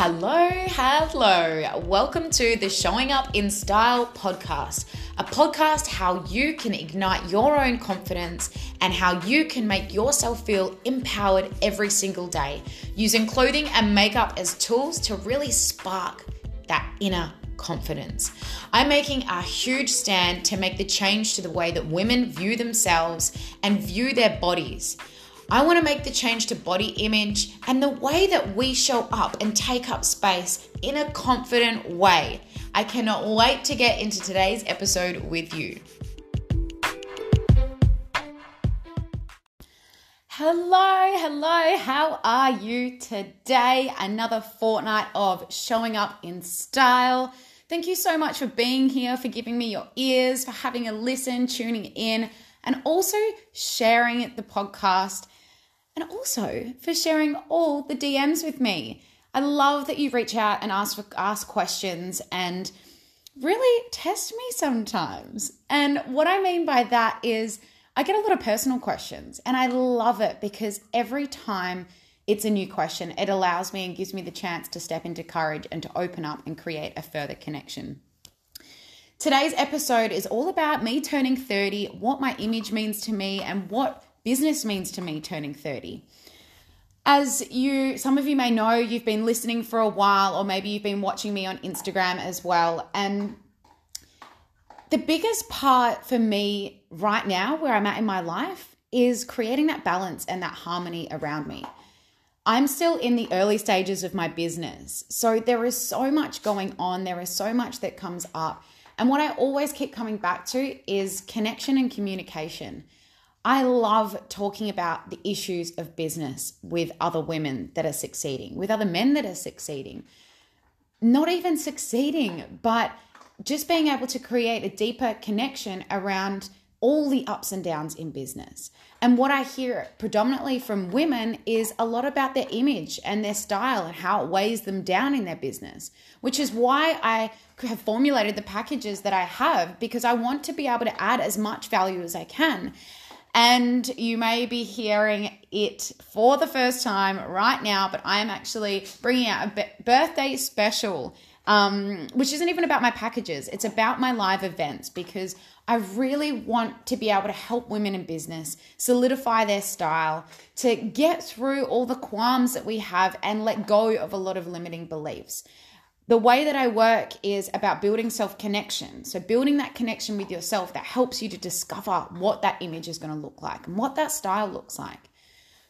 Hello, hello. Welcome to the Showing Up in Style podcast, a podcast how you can ignite your own confidence and how you can make yourself feel empowered every single day using clothing and makeup as tools to really spark that inner confidence. I'm making a huge stand to make the change to the way that women view themselves and view their bodies. I want to make the change to body image and the way that we show up and take up space in a confident way. I cannot wait to get into today's episode with you. Hello, hello, how are you today? Another fortnight of showing up in style. Thank you so much for being here, for giving me your ears, for having a listen, tuning in, and also sharing the podcast and also for sharing all the DMs with me. I love that you reach out and ask for, ask questions and really test me sometimes. And what I mean by that is I get a lot of personal questions and I love it because every time it's a new question, it allows me and gives me the chance to step into courage and to open up and create a further connection. Today's episode is all about me turning 30, what my image means to me, and what business means to me turning 30. As you, some of you may know, you've been listening for a while, or maybe you've been watching me on Instagram as well. And the biggest part for me right now, where I'm at in my life, is creating that balance and that harmony around me. I'm still in the early stages of my business. So there is so much going on, there is so much that comes up. And what I always keep coming back to is connection and communication. I love talking about the issues of business with other women that are succeeding, with other men that are succeeding. Not even succeeding, but just being able to create a deeper connection around all the ups and downs in business. And what I hear predominantly from women is a lot about their image and their style and how it weighs them down in their business, which is why I have formulated the packages that I have because I want to be able to add as much value as I can. And you may be hearing it for the first time right now, but I am actually bringing out a birthday special, um, which isn't even about my packages. It's about my live events because I really want to be able to help women in business solidify their style, to get through all the qualms that we have and let go of a lot of limiting beliefs the way that I work is about building self connection. So, building that connection with yourself that helps you to discover what that image is going to look like and what that style looks like.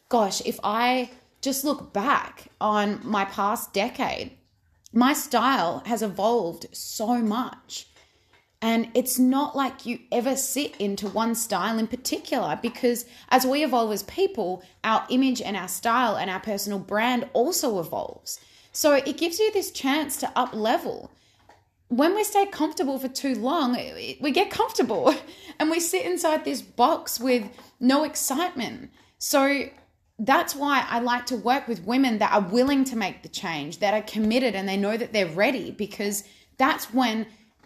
Gosh, if I just look back on my past decade, my style has evolved so much. And it's not like you ever sit into one style in particular because as we evolve as people, our image and our style and our personal brand also evolves. So it gives you this chance to up level. When we stay comfortable for too long, we get comfortable and we sit inside this box with no excitement. So that's why I like to work with women that are willing to make the change, that are committed and they know that they're ready because that's when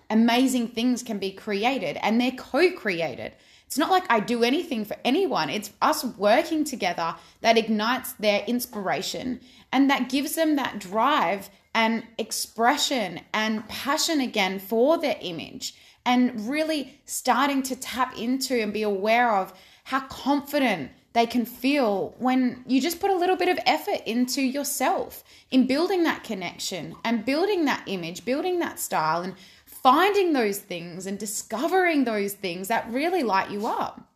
amazing things can be created and they're co created. It's not like I do anything for anyone. It's us working together that ignites their inspiration and that gives them that drive and expression and passion again for their image and really starting to tap into and be aware of how confident they can feel when you just put a little bit of effort into yourself in building that connection and building that image, building that style, and finding those things and discovering those things that really light you up.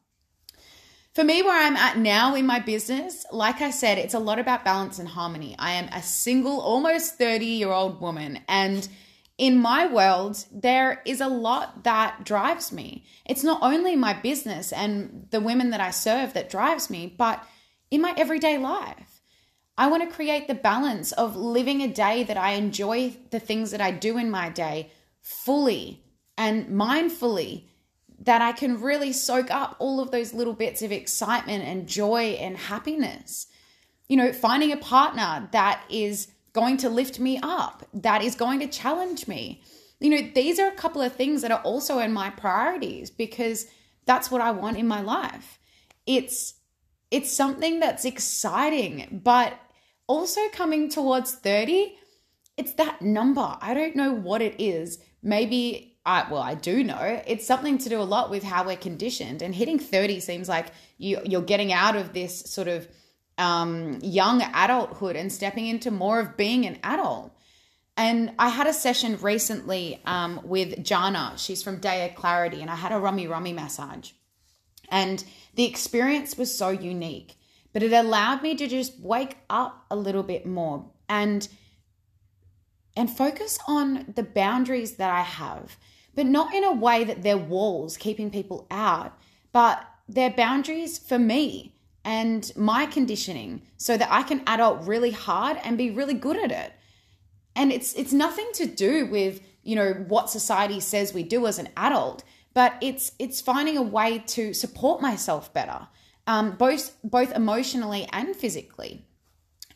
For me, where I'm at now in my business, like I said, it's a lot about balance and harmony. I am a single, almost 30 year old woman, and in my world, there is a lot that drives me. It's not only my business and the women that I serve that drives me, but in my everyday life. I want to create the balance of living a day that I enjoy the things that I do in my day fully and mindfully that I can really soak up all of those little bits of excitement and joy and happiness. You know, finding a partner that is going to lift me up, that is going to challenge me. You know, these are a couple of things that are also in my priorities because that's what I want in my life. It's it's something that's exciting, but also coming towards 30, it's that number. I don't know what it is. Maybe I well, I do know. It's something to do a lot with how we're conditioned. And hitting 30 seems like you you're getting out of this sort of um, young adulthood and stepping into more of being an adult. And I had a session recently um, with Jana. She's from Day of Clarity, and I had a rummy rummy massage. And the experience was so unique, but it allowed me to just wake up a little bit more and and focus on the boundaries that I have, but not in a way that they're walls keeping people out, but they're boundaries for me and my conditioning so that I can adult really hard and be really good at it. And it's it's nothing to do with, you know, what society says we do as an adult, but it's it's finding a way to support myself better, um, both both emotionally and physically.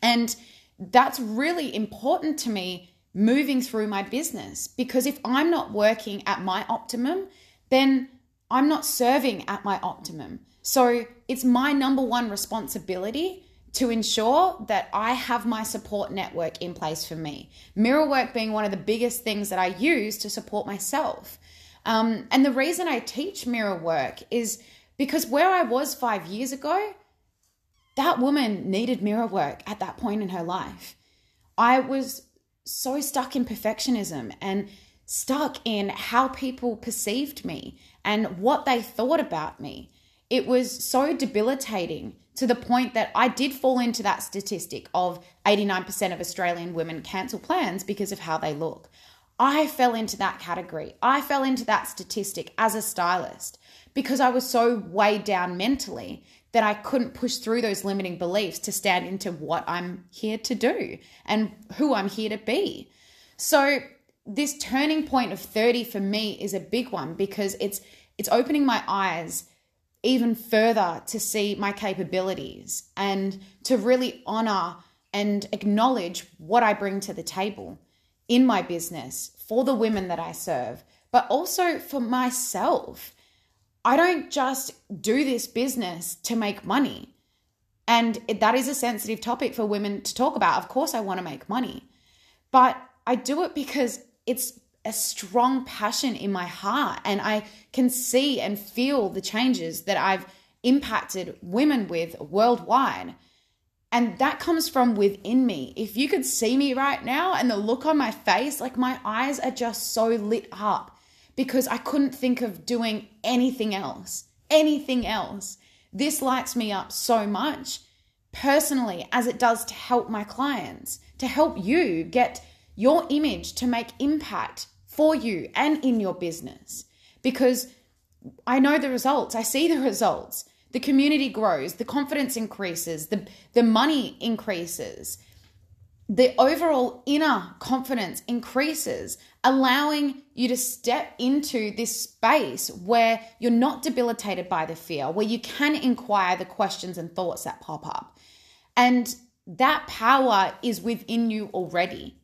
And that's really important to me moving through my business because if I'm not working at my optimum, then I'm not serving at my optimum. So it's my number one responsibility to ensure that I have my support network in place for me. Mirror work being one of the biggest things that I use to support myself. Um, and the reason I teach mirror work is because where I was five years ago, that woman needed mirror work at that point in her life. I was so stuck in perfectionism and stuck in how people perceived me and what they thought about me. It was so debilitating to the point that I did fall into that statistic of 89% of Australian women cancel plans because of how they look. I fell into that category. I fell into that statistic as a stylist because I was so weighed down mentally that I couldn't push through those limiting beliefs to stand into what I'm here to do and who I'm here to be. So this turning point of 30 for me is a big one because it's it's opening my eyes even further to see my capabilities and to really honor and acknowledge what I bring to the table in my business for the women that I serve, but also for myself I don't just do this business to make money. And that is a sensitive topic for women to talk about. Of course, I want to make money, but I do it because it's a strong passion in my heart and I can see and feel the changes that I've impacted women with worldwide. And that comes from within me. If you could see me right now and the look on my face, like my eyes are just so lit up because I couldn't think of doing anything else. Anything else. This lights me up so much personally as it does to help my clients, to help you get your image to make impact for you and in your business. Because I know the results, I see the results. The community grows, the confidence increases, the, the money increases the overall inner confidence increases, allowing you to step into this space where you're not debilitated by the fear, where you can inquire the questions and thoughts that pop up. And that power is within you already.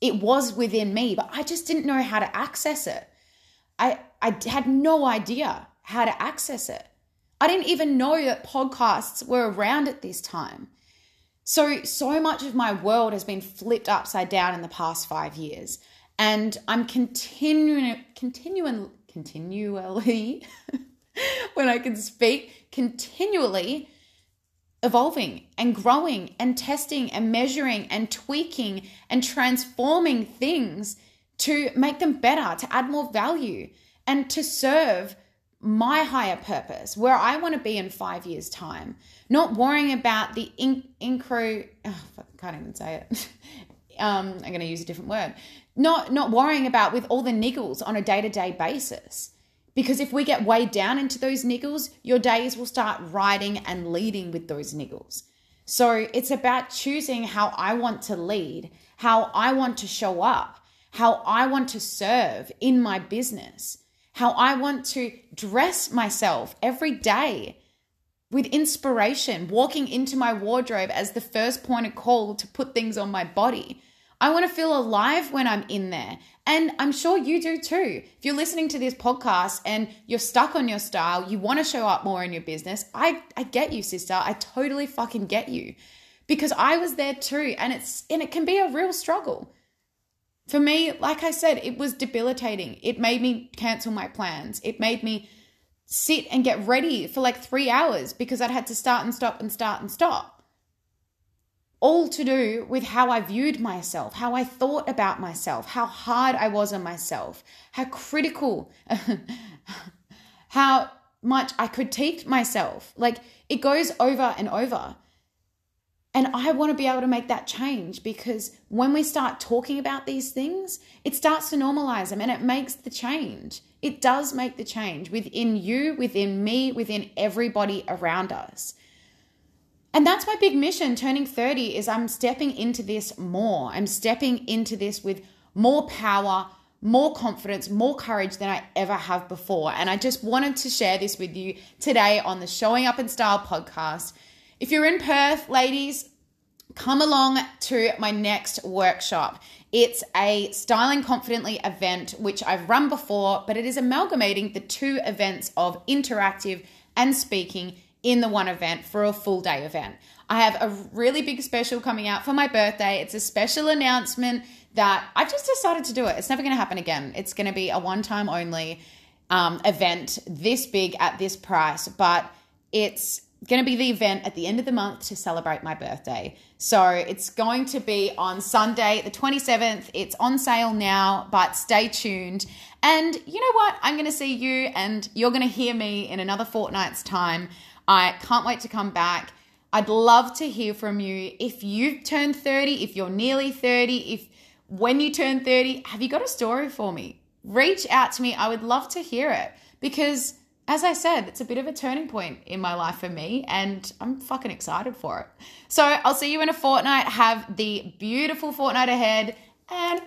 It was within me, but I just didn't know how to access it. I, I had no idea how to access it. I didn't even know that podcasts were around at this time. So, so much of my world has been flipped upside down in the past five years. And I'm continuing, continuing, continually, when I can speak, continually evolving and growing and testing and measuring and tweaking and transforming things to make them better, to add more value, and to serve my higher purpose, where I want to be in five years' time. Not worrying about the in- incro, oh, I can't even say it. um, I'm going to use a different word. Not not worrying about with all the niggles on a day to day basis. Because if we get weighed down into those niggles, your days will start riding and leading with those niggles. So it's about choosing how I want to lead, how I want to show up, how I want to serve in my business how I want to dress myself every day with inspiration, walking into my wardrobe as the first point of call to put things on my body. I want to feel alive when I'm in there. And I'm sure you do too. If you're listening to this podcast and you're stuck on your style, you want to show up more in your business, I, I get you, sister. I totally fucking get you. Because I was there too. And it's and it can be a real struggle. For me, like I said, it was debilitating. It made me cancel my plans. It made me sit and get ready for like three hours because I'd had to start and stop and start and stop. All to do with how I viewed myself, how I thought about myself, how hard I was on myself, how critical, how much I critiqued myself. Like it goes over and over. And I want to be able to make that change because when we start talking about these things, it starts to normalize them and it makes the change. It does make the change within you, within me, within everybody around us. And that's my big mission turning 30 is I'm stepping into this more. I'm stepping into this with more power, more confidence, more courage than I ever have before. And I just wanted to share this with you today on the Showing Up in Style podcast if you're in Perth, ladies, come along to my next workshop. It's a Styling Confidently event, which I've run before, but it is amalgamating the two events of interactive and speaking in the one event for a full day event. I have a really big special coming out for my birthday. It's a special announcement that I've just decided to do it. It's never going to happen again. It's going to be a one time only um, event this big at this price, but it's going to be the event at the end of the month to celebrate my birthday. So it's going to be on Sunday, the 27th. It's on sale now, but stay tuned. And you know what? I'm going to see you and you're going to hear me in another fortnight's time. I can't wait to come back. I'd love to hear from you. If you've turned 30, if you're nearly 30, if when you turn 30, have you got a story for me? Reach out to me. I would love to hear it because as I said, it's a bit of a turning point in my life for me, and I'm fucking excited for it. So I'll see you in a fortnight. Have the beautiful fortnight ahead, and